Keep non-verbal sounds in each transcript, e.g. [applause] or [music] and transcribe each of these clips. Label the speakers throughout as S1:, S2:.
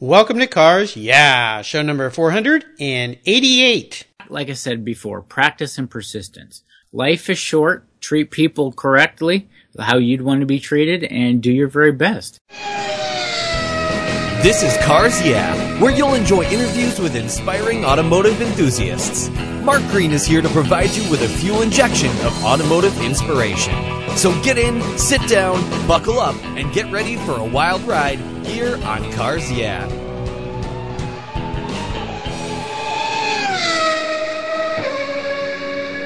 S1: Welcome to Cars Yeah, show number 488.
S2: Like I said before, practice and persistence. Life is short, treat people correctly, how you'd want to be treated, and do your very best.
S3: This is Cars Yeah, where you'll enjoy interviews with inspiring automotive enthusiasts. Mark Green is here to provide you with a fuel injection of automotive inspiration. So get in, sit down, buckle up, and get ready for a wild ride here on Cars Yeah.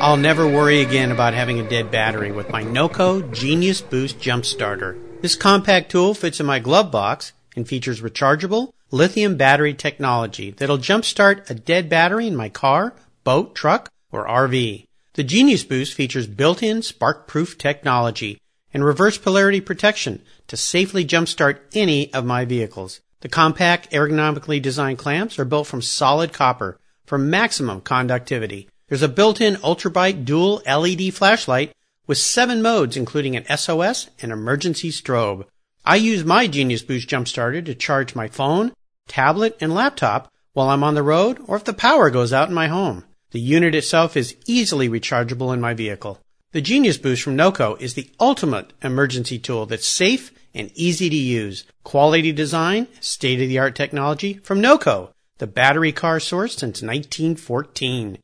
S1: I'll never worry again about having a dead battery with my NOCO Genius Boost Jump Starter. This compact tool fits in my glove box and features rechargeable lithium battery technology that'll jumpstart a dead battery in my car, boat, truck, or RV. The Genius Boost features built-in spark-proof technology and reverse polarity protection to safely jumpstart any of my vehicles. The compact, ergonomically designed clamps are built from solid copper for maximum conductivity. There's a built-in ultrabright dual LED flashlight with seven modes including an SOS and emergency strobe. I use my Genius Boost Jump Starter to charge my phone, tablet, and laptop while I'm on the road or if the power goes out in my home. The unit itself is easily rechargeable in my vehicle. The Genius Boost from NOCO is the ultimate emergency tool that's safe and easy to use. Quality design, state-of-the-art technology from NOCO, the battery car source since 1914.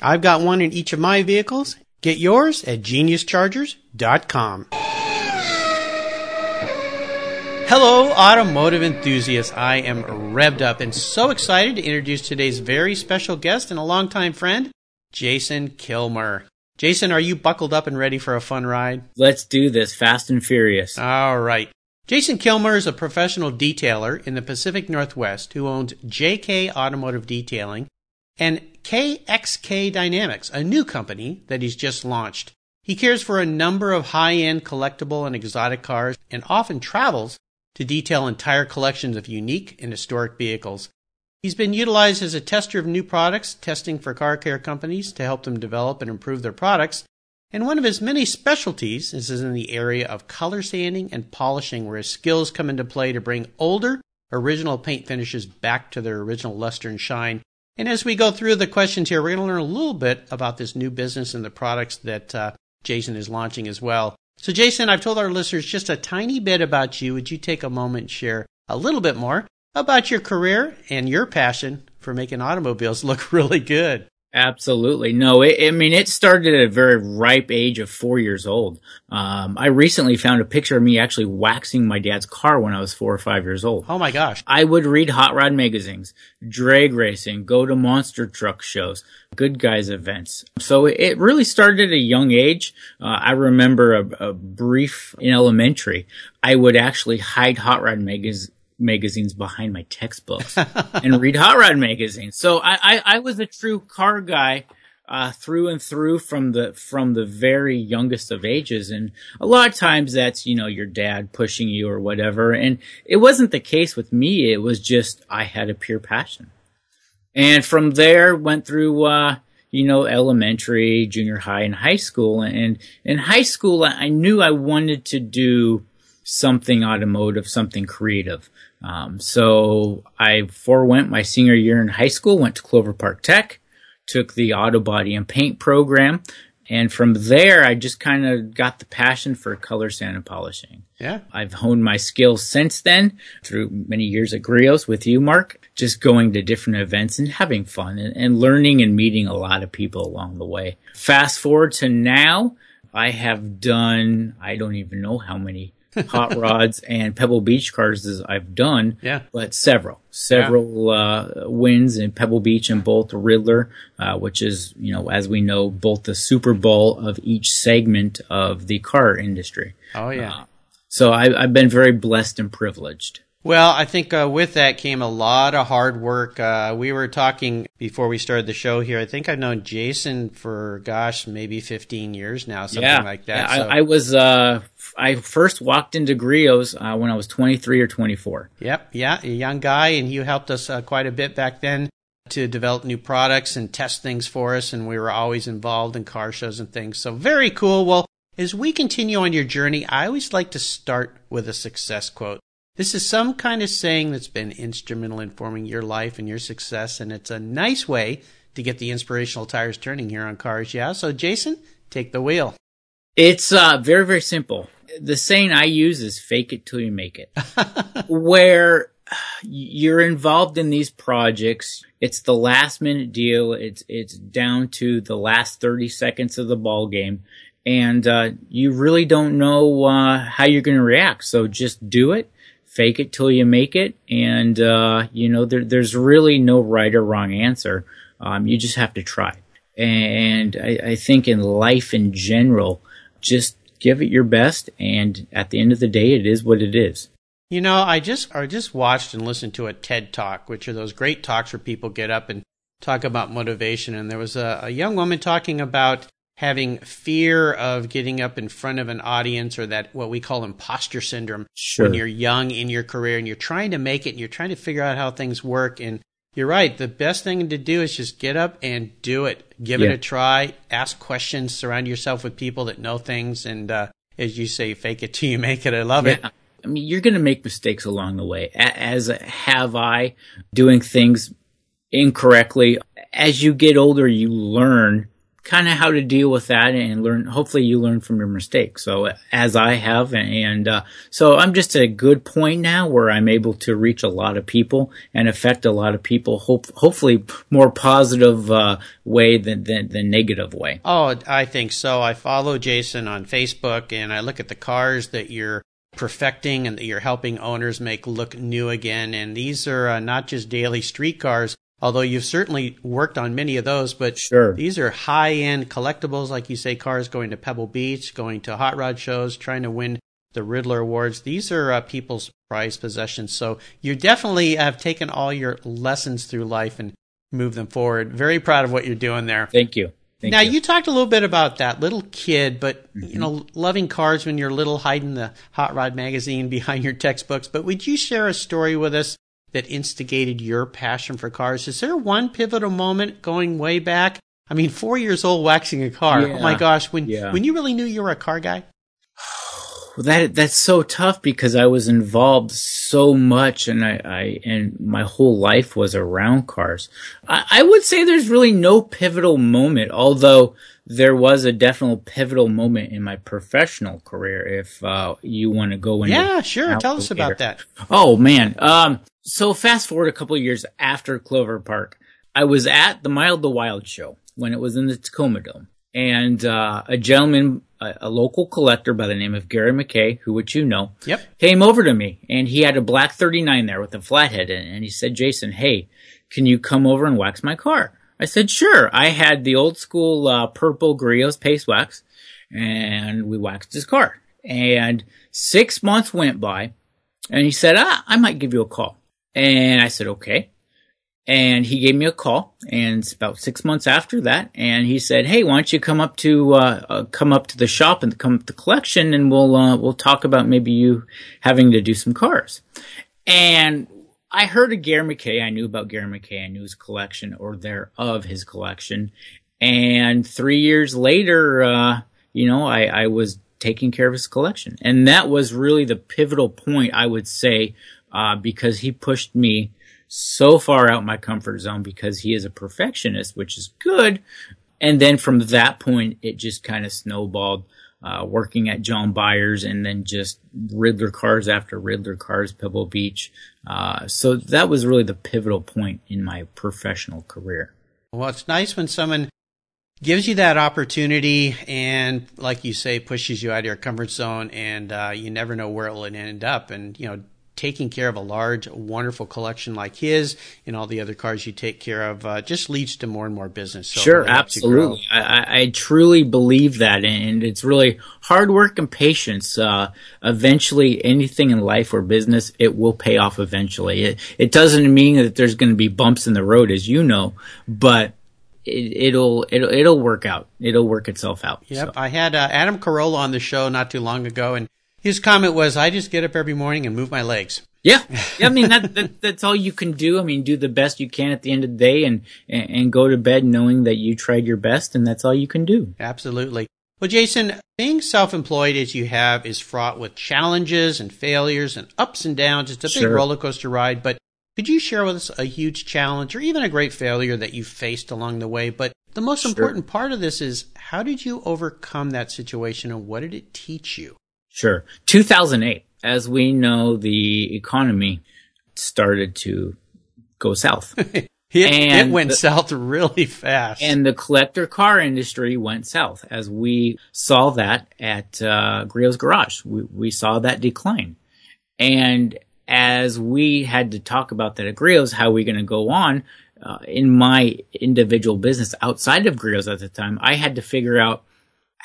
S1: I've got one in each of my vehicles. Get yours at geniuschargers.com. Hello, automotive enthusiasts. I am revved up and so excited to introduce today's very special guest and a longtime friend, Jason Killmer. Jason, are you buckled up and ready for a fun ride?
S2: Let's do this fast and furious.
S1: All right. Jason Killmer is a professional detailer in the Pacific Northwest who owns JK Automotive Detailing and KXK Dynamics, a new company that he's just launched. He cares for a number of high-end collectible and exotic cars and often travels to detail entire collections of unique and historic vehicles. He's been utilized as a tester of new products, testing for car care companies to help them develop and improve their products. And one of his many specialties is in the area of color sanding and polishing, where his skills come into play to bring older, original paint finishes back to their original luster and shine. And as we go through the questions here, we're going to learn a little bit about this new business and the products that uh, Jason is launching as well. So, Jason, I've told our listeners just a tiny bit about you. Would you take a moment and share a little bit more about your career and your passion for making automobiles look [laughs] really good?
S2: Absolutely. No, it, I mean, it started at a very ripe age of four years old. Um, I recently found a picture of me actually waxing my dad's car when I was four or five years old.
S1: Oh my gosh.
S2: I would read hot rod magazines, drag racing, go to monster truck shows, good guys events. So it really started at a young age. Uh, I remember a, a brief in elementary. I would actually hide hot rod magazines magazines behind my textbooks and read hot rod magazines. So I, I, I was a true car guy uh, through and through from the from the very youngest of ages, and a lot of times that's you know your dad pushing you or whatever. And it wasn't the case with me. It was just I had a pure passion, and from there went through. Uh, you know, elementary, junior high, and high school. And in high school, I knew I wanted to do something automotive, something creative. Um, so I forewent my senior year in high school, went to Clover Park Tech, took the auto body and paint program. And from there, I just kind of got the passion for color sand and polishing.
S1: Yeah.
S2: I've honed my skills since then through many years at Griot's with you, Mark, just going to different events and having fun and, and learning and meeting a lot of people along the way. Fast forward to now, I have done, I don't even know how many [laughs] hot rods and Pebble Beach cars as I've done.
S1: Yeah.
S2: But several, several yeah. uh, wins in Pebble Beach and both Ridler, uh, which is, you know, as we know, both the Super Bowl of each segment of the car industry.
S1: Oh, yeah.
S2: Uh, so I, I've been very blessed and privileged.
S1: Well, I think uh, with that came a lot of hard work. Uh, we were talking before we started the show here. I think I've known Jason for, gosh, maybe 15 years now, something
S2: yeah.
S1: like that.
S2: Yeah, so. I, I, was, uh, I first walked into Griot's uh, when I was 23 or 24.
S1: Yep, yeah, a young guy, and you helped us uh, quite a bit back then to develop new products and test things for us, and we were always involved in car shows and things. So very cool. Well, as we continue on your journey, I always like to start with a success quote. This is some kind of saying that's been instrumental in forming your life and your success, and it's a nice way to get the inspirational tires turning here on Cars Yeah. So, Jason, take the wheel.
S2: It's uh, very, very simple. The saying I use is fake it till you make it. [laughs] Where you're involved in these projects, it's the last minute deal. It's, it's down to the last 30 seconds of the ball game. And, uh, you really don't know, uh, how you're going to react. So just do it. Fake it till you make it. And, uh, you know, there, there's really no right or wrong answer. Um, you just have to try. And I, I think in life in general, just give it your best. And at the end of the day, it is what it is.
S1: You know, I just I just watched and listened to a TED talk, which are those great talks where people get up and talk about motivation. And there was a, a young woman talking about having fear of getting up in front of an audience or that what we call imposter syndrome
S2: Sure.
S1: when you're young in your career and you're trying to make it and you're trying to figure out how things work and you're right. The best thing to do is just get up and do it. Give
S2: Yeah.
S1: it a try. Ask questions. Surround yourself with people that know things. And uh, as you say fake it till you make it. I love it.
S2: I mean, you're going to make mistakes along the way, as have I, doing things incorrectly. As you get older, you learn kind of how to deal with that and learn, hopefully you learn from your mistakes. So as I have, and, uh, so I'm just at a good point now where I'm able to reach a lot of people and affect a lot of people, hope, hopefully more positive, uh, way than, than, than negative way.
S1: Oh, I think so. I follow Jason on Facebook and I look at the cars that you're perfecting and that you're helping owners make look new again. And these are uh, not just daily street cars, although you've certainly worked on many of those, but
S2: Sure.
S1: these are high end collectibles, like you say, cars going to Pebble Beach, going to hot rod shows, trying to win the Ridler Awards. These are uh, people's prized possessions. So you definitely have taken all your lessons through life and moved them forward. Very proud of what you're doing there.
S2: Thank you. Thank
S1: now
S2: you.
S1: you. talked a little bit about that little kid, but
S2: Mm-hmm.
S1: you know, loving cars when you're little, hiding the Hot Rod magazine [laughs] behind your textbooks. But would you share a story with us that instigated your passion for cars? Is there one pivotal moment going way back? I mean, four years old waxing a car. Oh my gosh, when
S2: Yeah.
S1: when you really knew you were a car guy.
S2: Well, that that's so tough because I was involved so much, and I, I and my whole life was around cars. I, I would say there's really no pivotal moment, although there was a definite pivotal moment in my professional career. If uh, you want to go into
S1: Yeah, sure. Tell us about that.
S2: Oh man. Um, so fast forward a couple of years after Clover Park, I was at the Mild the Wild show when it was in the Tacoma Dome. And, uh, a gentleman, a, a local collector by the name of Gary McKay, who which you know,
S1: Yep.
S2: came over to me and he had a black 39 there with a flathead in it. And he said, Jason, hey, can you come over and wax my car? I said, sure. I had the old school, uh, purple Griot's paste wax and we waxed his car. And six months went by and he said, ah, I might give you a call. And I said, okay. And he gave me a call and it's about six months after that. And he said, Hey, why don't you come up to, uh, uh come up to the shop and come up to the collection and we'll, uh, we'll talk about maybe you having to do some cars. And I heard of Gary McKay. I knew about Gary McKay. I knew his collection or thereof his collection. And three years later, uh, you know, I, I was taking care of his collection. And that was really the pivotal point, I would say, uh, because he pushed me so far out my comfort zone because he is a perfectionist, which is good. And then from that point, it just kind of snowballed, uh, working at John Byers and then just Ridler cars after Ridler cars, Pebble Beach. Uh, so that was really the pivotal point in my professional career.
S1: Well, it's nice when someone gives you that opportunity and, like you say, pushes you out of your comfort zone, and uh, you never know where it will end up. And you know, taking care of a large, wonderful collection like his and all the other cars you take care of uh, just leads to more and more business. So
S2: sure,
S1: really helps you grow.
S2: absolutely. I, I- I truly believe that, and it's really hard work and patience. Uh, eventually, anything in life or business, it will pay off eventually. It, it doesn't mean that there's going to be bumps in the road, as you know, but it, it'll it'll it'll work out. It'll work itself out.
S1: Yep,
S2: So,
S1: I had uh, Adam Carolla on the show not too long ago, and his comment was, "I just get up every morning and move my legs."
S2: yeah, Yeah, I mean that, [laughs] that that's all you can do. I mean, do the best you can at the end of the day, and and, go to bed knowing that you tried your best, and that's all you can do.
S1: Absolutely. Well, Jason, being self-employed as you have is fraught with challenges and failures and ups and downs. It's a big
S2: Sure.
S1: roller coaster ride, but could you share with us a huge challenge or even a great failure that you faced along the way? But the most
S2: Sure.
S1: important part of this is how did you overcome that situation and what did it teach you?
S2: Sure. 2008, as we know, the economy started to go south. [laughs]
S1: It, it went
S2: the-
S1: south really fast.
S2: and the collector car industry went south as we saw that at uh, Griot's Garage. We, we saw that decline. And as we had to talk about that at Griot's, how are we going to go on? Uh, in my individual business outside of Griot's at the time, I had to figure out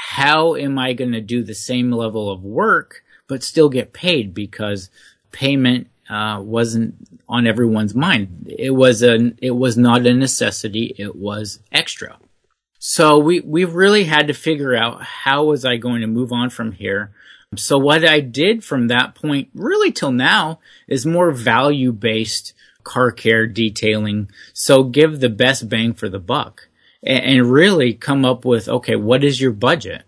S2: how am I going to do the same level of work but still get paid because payment uh, wasn't on everyone's mind. It was a it was not a necessity. It was extra. So we we really had to figure out how was I going to move on from here. So what I did from that point really till now is more value based car care detailing. So give the best bang for the buck and, and really come up with okay, what is your budget?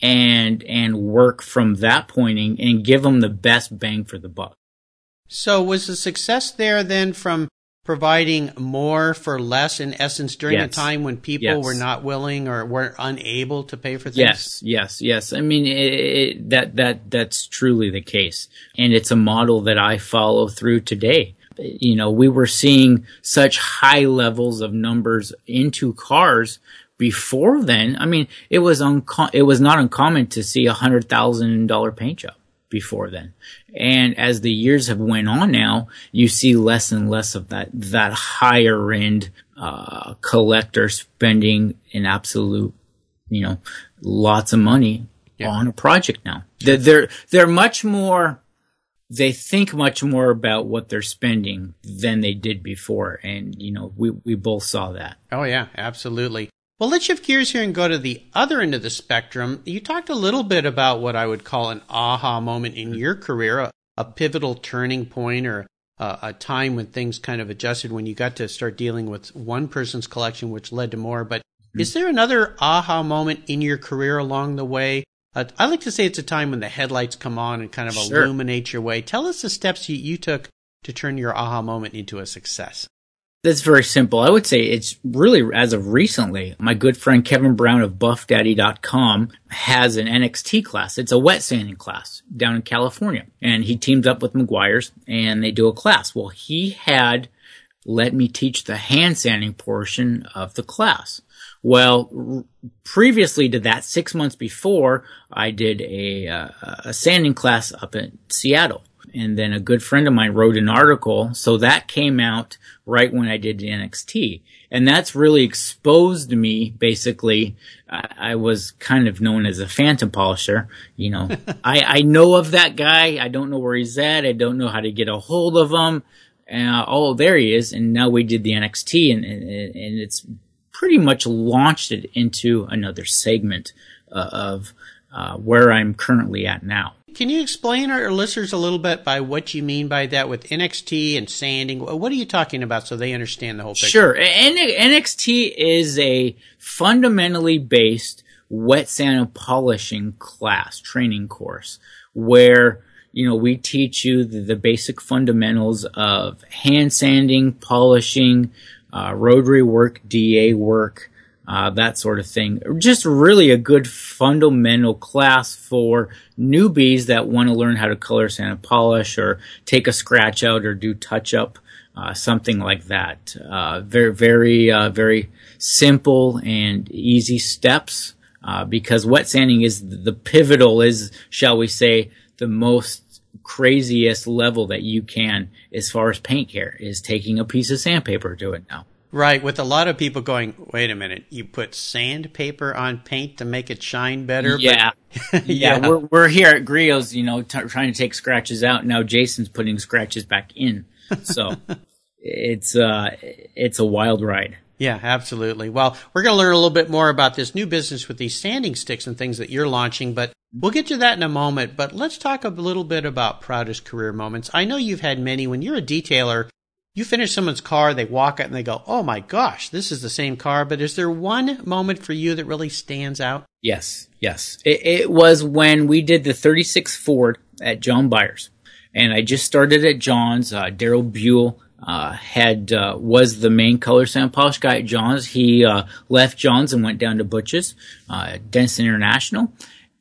S2: And and work from that pointing and give them the best bang for the buck.
S1: So was the success there then from providing more for less in essence during a time when people
S2: Yes.
S1: were not willing or were unable to pay for things?
S2: Yes, yes, yes. I mean, it, it, that that that's truly the case, and it's a model that I follow through today. You know, we were seeing such high levels of numbers into cars before then. I mean, it was unco- it was not uncommon to see a hundred thousand dollar paint job before then. And as the years have went on now, you see less and less of that, that higher end, uh, collector spending an absolute, you know, lots of money
S1: Yeah.
S2: on a project now. They're, they're, they're much more, they think much more about what they're spending than they did before. And, you know, we, we both saw that.
S1: Oh, yeah, absolutely. Well, let's shift gears here and go to the other end of the spectrum. You talked a little bit about what I would call an aha moment in mm-hmm. your career, a, a pivotal turning point or a, a time when things kind of adjusted when you got to start dealing with one person's collection, which led to more. But mm-hmm. is there another aha moment in your career along the way? Uh, I like to say it's a time when the headlights come on and kind of
S2: Sure.
S1: illuminate your way. Tell us the steps you, you took to turn your aha moment into a success.
S2: That's very simple. I would say it's really as of recently. My good friend Kevin Brown of BuffDaddy.com has an NXT class. It's a wet sanding class down in California. And he teams up with Meguiar's and they do a class. Well, he had let me teach the hand sanding portion of the class. Well, r- previously to that, six months before, I did a, uh, a sanding class up in Seattle. And then a good friend of mine wrote an article. So that came out right when I did the NXT. And that's really exposed me, basically. I, I was kind of known as a phantom polisher. You know, [laughs] I, I know of that guy. I don't know where he's at. I don't know how to get a hold of him. Uh, oh, there he is. And now we did the NXT and, and, and it's pretty much launched it into another segment uh, of uh, where I'm currently at now.
S1: Can you explain our listeners a little bit by what you mean by that with NXT and sanding? What are you talking about so they understand the whole picture?
S2: Sure. N- NXT is a fundamentally based wet sand and polishing class training course where you know we teach you the, the basic fundamentals of hand sanding, polishing, uh, rotary work, DA work, uh, that sort of thing. Just really a good fundamental class for newbies that want to learn how to color sand and polish or take a scratch out or do touch up, uh, something like that. Uh, very, very, uh, very simple and easy steps. Uh, because wet sanding is the pivotal is, shall we say, the most craziest level that you can as far as paint care is taking a piece of sandpaper to it now.
S1: Right, with a lot of people going, wait a minute, you put sandpaper on paint to make it shine better? But-
S2: Yeah. [laughs] yeah,
S1: Yeah.
S2: we're we're here at Griot's, you know, t- trying to take scratches out. Now Jason's putting scratches back in. So [laughs] it's uh it's a wild ride.
S1: Yeah, absolutely. Well, we're going to learn a little bit more about this new business with these sanding sticks and things that you're launching, but we'll get to that in a moment. But let's talk a little bit about proudest career moments. I know you've had many. When you're a detailer, you finish someone's car, they walk out and they go, "Oh my gosh, this is the same car." But is there one moment for you that really stands out?
S2: Yes, yes. It, it was when we did the 36 Ford at John Byers, and I just started at John's. Uh, Daryl Buell uh, had uh, was the main color sand polish guy at John's. He uh, left John's and went down to Butch's, uh, Denison International,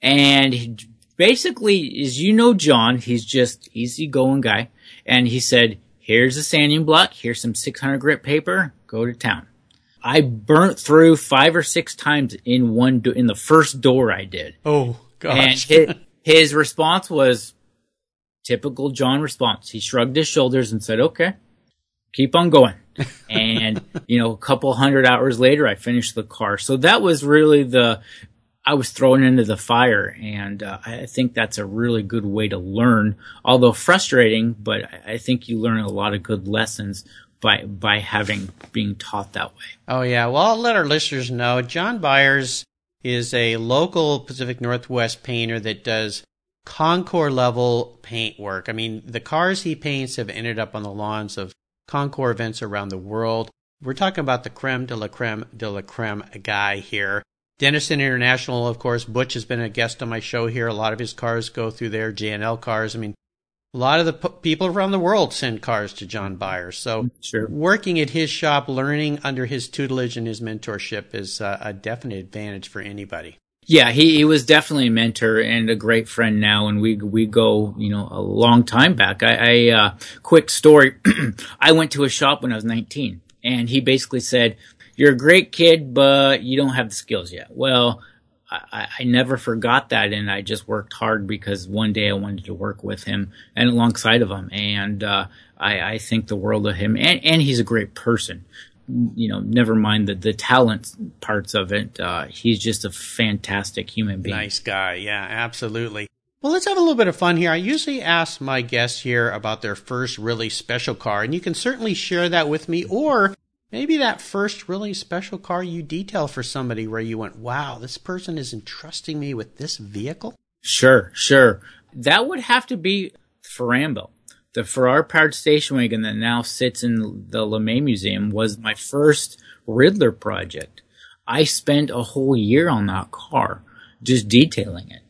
S2: and he basically, as you know, John, he's just easygoing guy, and he said, "Here's a sanding block. Here's some 600 grit paper. Go to town." I burnt through five or six times in one do- in the first door I did.
S1: Oh
S2: And
S1: gosh.
S2: his, his response was typical John response. He shrugged his shoulders and said, okay, keep on going. and, [laughs] you know, a couple hundred hours later, I finished the car. So that was really the, I was thrown into the fire. And uh, I think that's a really good way to learn, although frustrating, but I think you learn a lot of good lessons by, by having, being taught that way.
S1: Oh yeah. Well, I'll let our listeners know. John Byers is a local Pacific Northwest painter that does Concours level paint work. I mean, the cars he paints have ended up on the lawns of Concours events around the world. We're talking about the creme de la creme de la creme guy here. Denison International, of course, Butch has been a guest on my show here. A lot of his cars go through there, JNL cars. I mean, a lot of the p- people around the world send cars to John Byers. So
S2: Sure.
S1: working at his shop, learning under his tutelage and his mentorship is uh, a definite advantage for anybody.
S2: Yeah, he, he was definitely a mentor and a great friend now, and we we go you know a long time back. I, I uh, quick story. [clears throat] I went to a shop when I was 19, and he basically said, "You're a great kid, but you don't have the skills yet." Well, I, I never forgot that, and I just worked hard because one day I wanted to work with him and alongside of him, and uh, I, I think the world of him, and and he's a great person you know, never mind the, the talent parts of it. Uh, he's just a fantastic human being.
S1: Nice guy. Yeah, absolutely. Well, let's have a little bit of fun here. I usually ask my guests here about their first really special car, and you can certainly share that with me, or maybe that first really special car you detail for somebody where you went, wow, this person is entrusting me with this vehicle.
S2: Sure, sure. That would have to be Ferrambo. The Ferrari powered station wagon that now sits in the LeMay Museum was my first Ridler project. I spent a whole year on that car, just detailing it.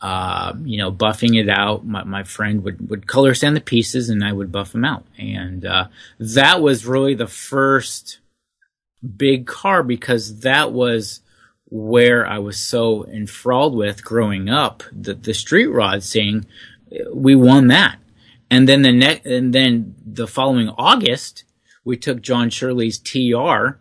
S2: Uh, you know, buffing it out. My, my friend would, would color sand the pieces and I would buff them out. And, uh, that was really the first big car because that was where I was so enthralled with growing up, the, the street rod saying, we won that. And then the next, and then the following August, we took John Shirley's TR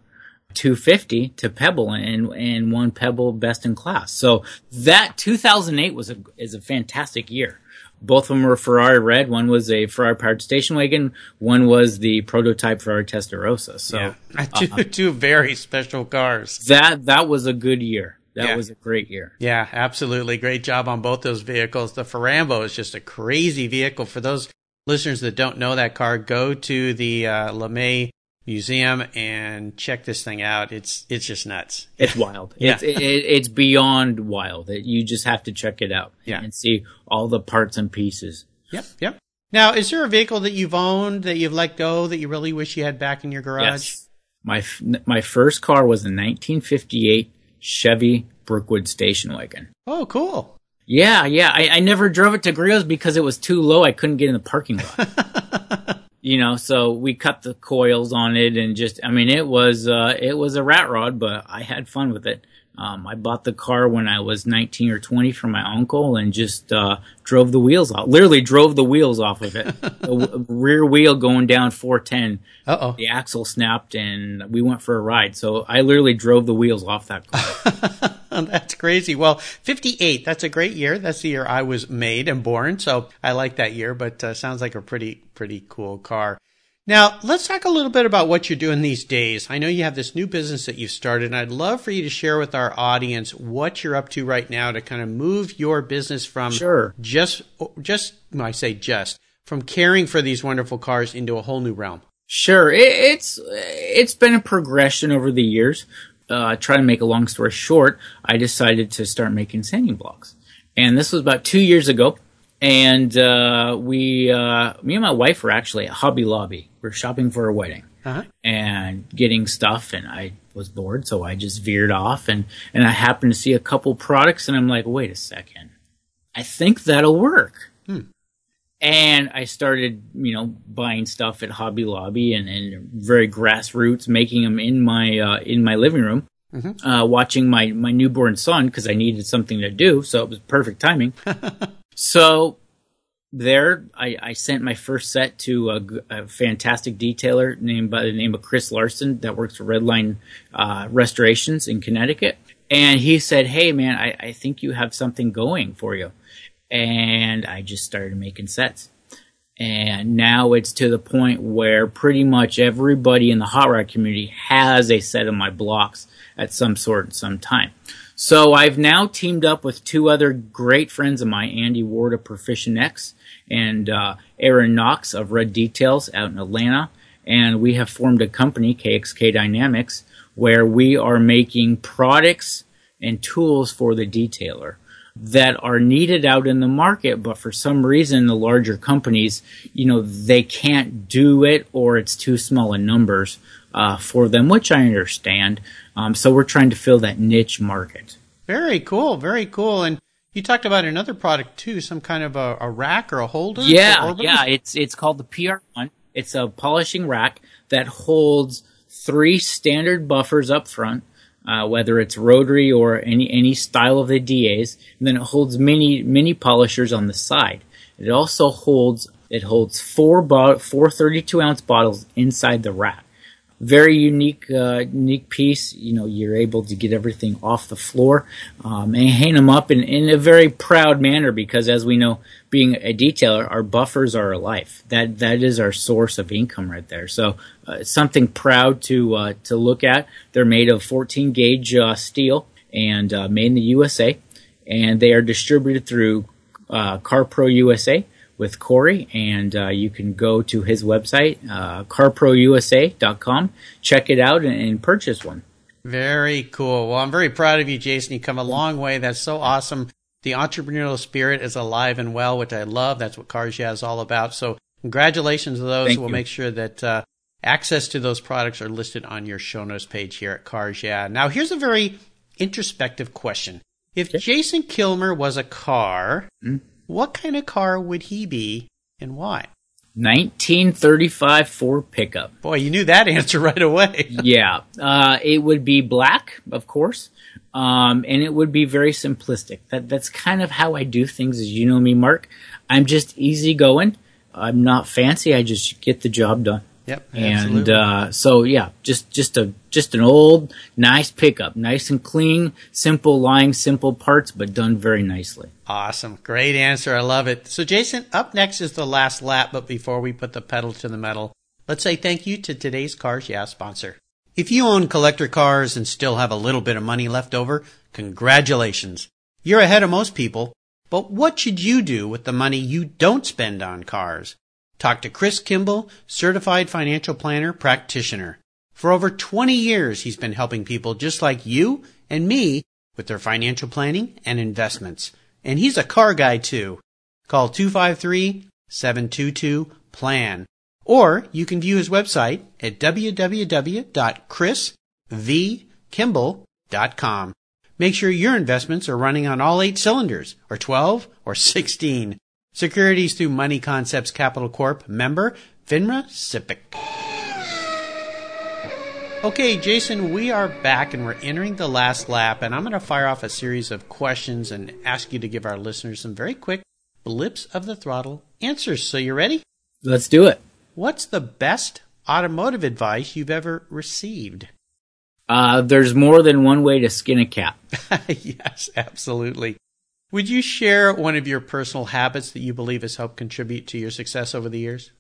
S2: 250 to Pebble and, and won Pebble best in class. So that 2008 was a, is a fantastic year. Both of them were Ferrari red. One was a Ferrari powered station wagon. One was the prototype Ferrari Testarossa. So
S1: yeah. [laughs] two, uh-huh. [laughs] two very special cars.
S2: that, that was a good year. That
S1: Yeah.
S2: was a great year.
S1: Yeah, absolutely. Great job on both those vehicles. The Ferrambo is just a crazy vehicle. For those listeners that don't know that car, go to the uh, LeMay Museum and check this thing out. It's it's just nuts.
S2: It's wild.
S1: Yeah.
S2: It's, it, it's beyond wild. It, you just have to check it out
S1: Yeah.
S2: and see all the parts and pieces.
S1: Yep, yep. Now, is there a vehicle that you've owned that you've let go that you really wish you had back in your garage?
S2: Yes. My f- my first car was a 1958 Chevy Brookwood station wagon.
S1: Oh, cool.
S2: Yeah, yeah. I, I never drove it to Griot's because it was too low. I couldn't get in the parking lot. [laughs] you know, so we cut the coils on it and just, I mean, it was, uh, it was a rat rod, but I had fun with it. Um, I bought the car when I was 19 or 20 from my uncle and just, uh, drove the wheels off, literally drove the wheels off of it. [laughs] the w- rear wheel going down 410.
S1: Uh oh.
S2: The axle snapped and we went for a ride. So I literally drove the wheels off that car. [laughs]
S1: That's crazy. Well, 58, that's a great year. That's the year I was made and born. So I like that year, but uh, sounds like a pretty, pretty cool car. Now, let's talk a little bit about what you're doing these days. I know you have this new business that you've started, and I'd love for you to share with our audience what you're up to right now to kind of move your business from
S2: Sure.
S1: just, just, I say just, from caring for these wonderful cars into a whole new realm.
S2: Sure, it, it's it's been a progression over the years. Uh, try to make a long story short, I decided to start making sanding blocks, and this was about two years ago. And uh, we, uh, me and my wife were actually at Hobby Lobby. We are shopping for a wedding
S1: Uh-huh.
S2: and getting stuff, and I was bored, so I just veered off, and and I happened to see a couple products, and I'm like, wait a second, I think that'll work. Hmm. And I started, you know, buying stuff at Hobby Lobby and, and very grassroots, making them in my uh, in my living room, uh, watching my my newborn son because I needed something to do, so it was perfect timing. [laughs] so there, I, I sent my first set to a fantastic detailer named by the name of Chris Larson that works for Redline uh, Restorations in Connecticut. And he said, Hey man, I, I think you have something going for you. And I just started making sets. And now it's to the point where pretty much everybody in the hot rod community has a set of my blocks at some sort, some time. So I've now teamed up with two other great friends of mine, Andy Ward of Proficient X and uh, Aaron Knox of Red Details out in Atlanta. And we have formed a company, KXK Dynamics, where we are making products and tools for the detailer that are needed out in the market, but for some reason, the larger companies, you know, they can't do it or it's too small in numbers uh, for them, which I understand. Um, so we're trying to fill that niche market.
S1: Very cool. Very cool. And you talked about another product too, some kind of a, a rack or a holder.
S2: Yeah, yeah. It's it's called the PR one. It's a polishing rack that holds three standard buffers up front, uh, whether it's rotary or any any style of the DAs, and then it holds many mini polishers on the side. It also holds it holds four bo- four 32 ounce bottles inside the rack. Very unique, uh, unique piece. You know, you're able to get everything off the floor um, and hang them up in, in a very proud manner because, as we know, being a detailer, our buffers are our life. That that is our source of income right there. So, uh, something proud to uh, to look at. They're made of 14 gauge uh, steel and uh, made in the USA, and they are distributed through uh, CarPro USA with Corey, and uh, you can go to his website, uh, carprousa.com, check it out, and, and purchase one.
S1: Very cool. Well, I'm very proud of you, Jason. You come a long way. That's so awesome. The entrepreneurial spirit is alive and well, which I love. That's what Cars Yeah is all about. So, congratulations to those.
S2: Thank
S1: we'll
S2: you.
S1: make sure that uh, access to those products are listed on your show notes page here at Cars Yeah. Now, here's a very introspective question. If Jason Killmer was a car,
S2: Hmm?
S1: What kind of car would he be and why?
S2: 1935 Ford pickup.
S1: Boy, you knew that [laughs] answer right away.
S2: yeah, uh, it would be black, of course, um, and it would be very simplistic. That that's kind of how I do things, as you know me, Mark. I'm just easygoing. I'm not fancy. I just get the job done.
S1: Yep,
S2: And uh, so yeah, just just a just an old nice pickup, nice and clean, simple line, simple parts, but done very nicely.
S1: Awesome. Great answer. I love it. So, Jason, up next is the last lap, but before we put the pedal to the metal, let's say thank you to today's Cars Yeah sponsor. If you own collector cars and still have a little bit of money left over, congratulations. You're ahead of most people. But what should you do with the money you don't spend on cars? Talk to Chris Kimball, certified financial planner practitioner. For over 20 years, he's been helping people just like you and me with their financial planning and investments. And he's a car guy too. Call 253-722-PLAN. Or you can view his website at www.chrisvkimball.com. Make sure your investments are running on all eight cylinders, or 12, or 16. Securities through Money Concepts Capital Corp. Member, FINRA SIPC. Okay, Jason, we are back and we're entering the last lap, and I'm going to fire off a series of questions and ask you to give our listeners some very quick blips of the throttle answers. So, you ready?
S2: Let's do it.
S1: What's the best automotive advice you've ever received?
S2: Uh, there's more than one way to skin a cat. [laughs]
S1: yes, absolutely. Would you share one of your personal habits that you believe has helped contribute to your success over the years?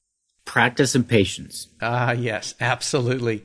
S2: Practice and patience.
S1: Ah, yes, absolutely.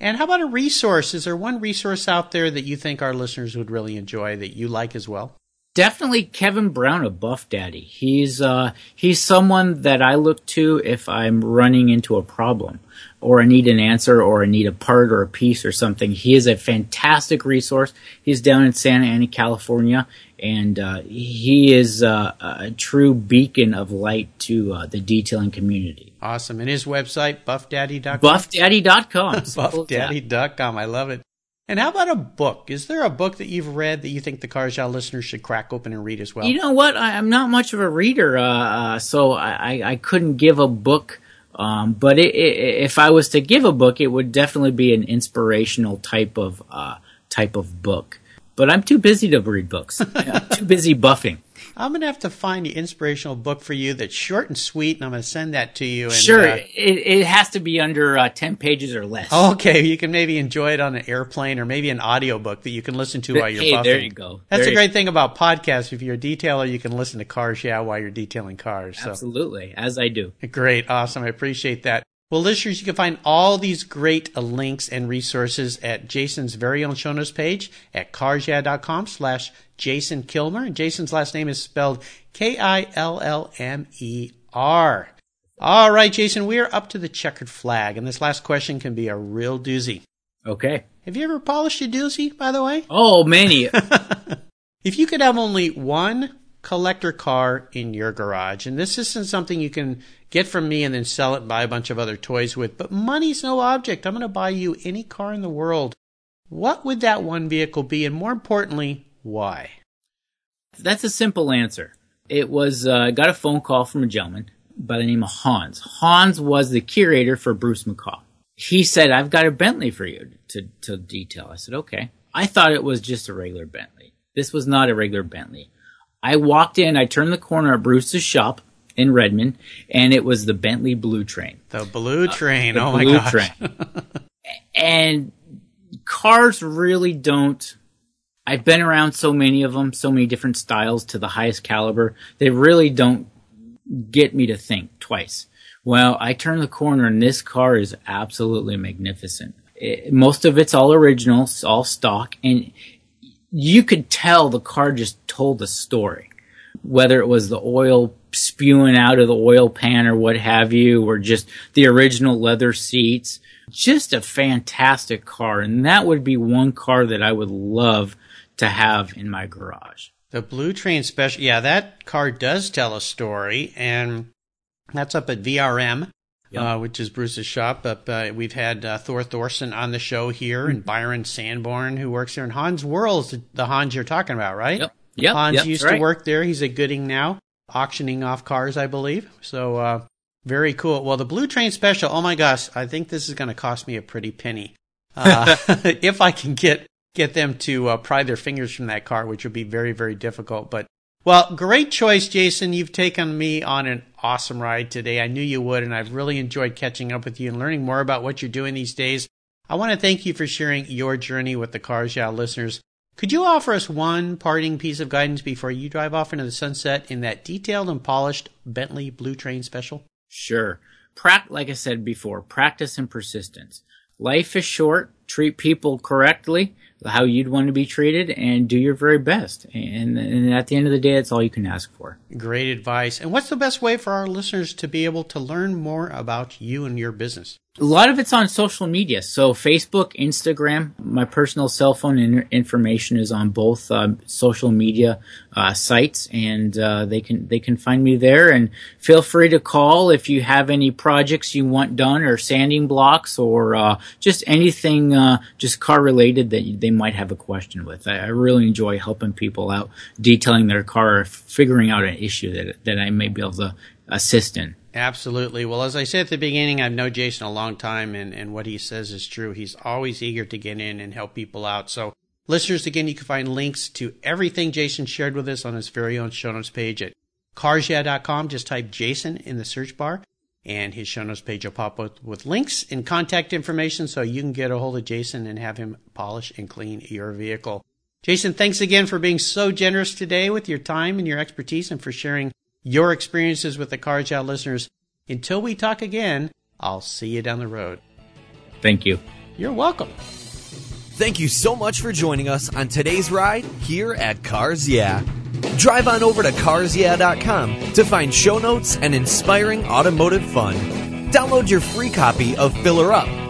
S1: And how about a resource? Is there one resource out there that you think our listeners would really enjoy that you like as well?
S2: definitely Kevin Brown of Buff Daddy. He's uh, he's someone that I look to if I'm running into a problem or I need an answer or I need a part or a piece or something. He is a fantastic resource. He's down in Santa Ana, California, and uh, he is uh, a true beacon of light to uh, the detailing community.
S1: Awesome. And his website, buffdaddy.com?
S2: Buffdaddy.com. [laughs]
S1: buffdaddy.com. I love it. And how about a book? Is there a book that you've read that you think the Cars Yeah listeners should crack open and read as well?
S2: You know what? I, am not much of a reader, uh, uh, so I, I, couldn't give a book. Um, but it, it, if I was to give a book, it would definitely be an inspirational type of uh, type of book. But I'm too busy to read books. [laughs] I'm too busy buffing.
S1: I'm going to have to find the inspirational book for you that's short and sweet, and I'm going to send that to you. And,
S2: sure, uh, it, it has to be under uh, 10 pages or less.
S1: Okay, you can maybe enjoy it on an airplane or maybe an audiobook that you can listen to while you're
S2: hey,
S1: buffing.
S2: there you go.
S1: That's
S2: there
S1: a great thing about podcasts. If you're a detailer, you can listen to Cars Yeah while you're detailing cars.
S2: So. Absolutely, as I do.
S1: Great, awesome. I appreciate that. Well, listeners, you can find all these great links and resources at Jason's very own show notes page at carsyeah.com slash Jason Killmer. And Jason's last name is spelled K-I-L-L-M-E-R. All right, Jason, we are up to the checkered flag, and this last question can be a real doozy.
S2: Okay.
S1: Have you ever polished a doozy, by the way?
S2: Oh, many. [laughs]
S1: if you could have only one collector car in your garage. And this isn't something you can get from me and then sell it and buy a bunch of other toys with, but money's no object. I'm going to buy you any car in the world. What would that one vehicle be? And more importantly, why?
S2: That's a simple answer. It was, uh, got a phone call from a gentleman by the name of Hans. Hans was the curator for Bruce McCaw. He said, I've got a Bentley for you to, to detail. I said, okay. I thought it was just a regular Bentley. This was not a regular Bentley. I walked in, I turned the corner at Bruce's shop in Redmond, and it was the Bentley Blue Train.
S1: The Blue Train,
S2: uh,
S1: the oh Blue my gosh. Train. [laughs]
S2: and cars really don't. I've been around so many of them, so many different styles to the highest caliber. They really don't get me to think twice. Well, I turn the corner and this car is absolutely magnificent. It, most of it's all original, it's all stock, and you could tell the car just told a story. Whether it was the oil spewing out of the oil pan or what have you, or just the original leather seats. Just a fantastic car. And that would be one car that I would love to have in my garage.
S1: The Blue Train Special. Yeah, that car does tell a story. And that's up at VRM yep. uh, which is Bruce's shop. But uh, we've had uh, Thor Thorson on the show here, and mm-hmm. Byron Sanborn, who works there, and Hans Wurl's the Hans you're talking about, right?
S2: Yep. Yep.
S1: Hans
S2: yep,
S1: used
S2: right.
S1: to work there. He's a Gooding now, auctioning off cars, I believe. So uh, very cool. Well, the Blue Train Special. Oh my gosh, I think this is going to cost me a pretty penny. Uh, [laughs] [laughs] if I can get get them to uh, pry their fingers from that car, which would be very, very difficult. But well, great choice, Jason. You've taken me on an awesome ride today. I knew you would, and I've really enjoyed catching up with you and learning more about what you're doing these days. I want to thank you for sharing your journey with the Cars Yeah listeners. Could you offer us one parting piece of guidance before you drive off into the sunset in that detailed and polished Bentley Blue Train special?
S2: Sure. Pra- like I said before, practice and persistence. Life is short. Treat people correctly, how you'd want to be treated and do your very best. And, and, at the end of the day, that's all you can ask for.
S1: Great advice. And what's the best way for our listeners to be able to learn more about you and your business?
S2: A lot of it's on social media. So Facebook, Instagram, my personal cell phone in- information is on both uh, social media uh, sites, and uh, they can they can find me there. And feel free to call if you have any projects you want done, or sanding blocks, or uh, just anything uh, just car related that they might have a question with. I, I, really enjoy helping people out, detailing their car, or figuring out an issue that that I may be able to assist in.
S1: Absolutely. Well, as I said at the beginning, I've known Jason a long time, and, and what he says is true. He's always eager to get in and help people out. So, listeners, again, you can find links to everything Jason shared with us on his very own show notes page at carsyeah.com. Just type Jason in the search bar, and his show notes page will pop up with links and contact information so you can get a hold of Jason and have him polish and clean your vehicle. Jason, thanks again for being so generous today with your time and your expertise and for sharing your experiences with the Cars Yeah listeners. Until we talk again, I'll see you down the road.
S2: Thank you.
S1: You're welcome.
S3: Thank you so much for joining us on today's ride here at Cars Yeah. Drive on over to carsyeah.com to find show notes and inspiring automotive fun. Download your free copy of Filler Up,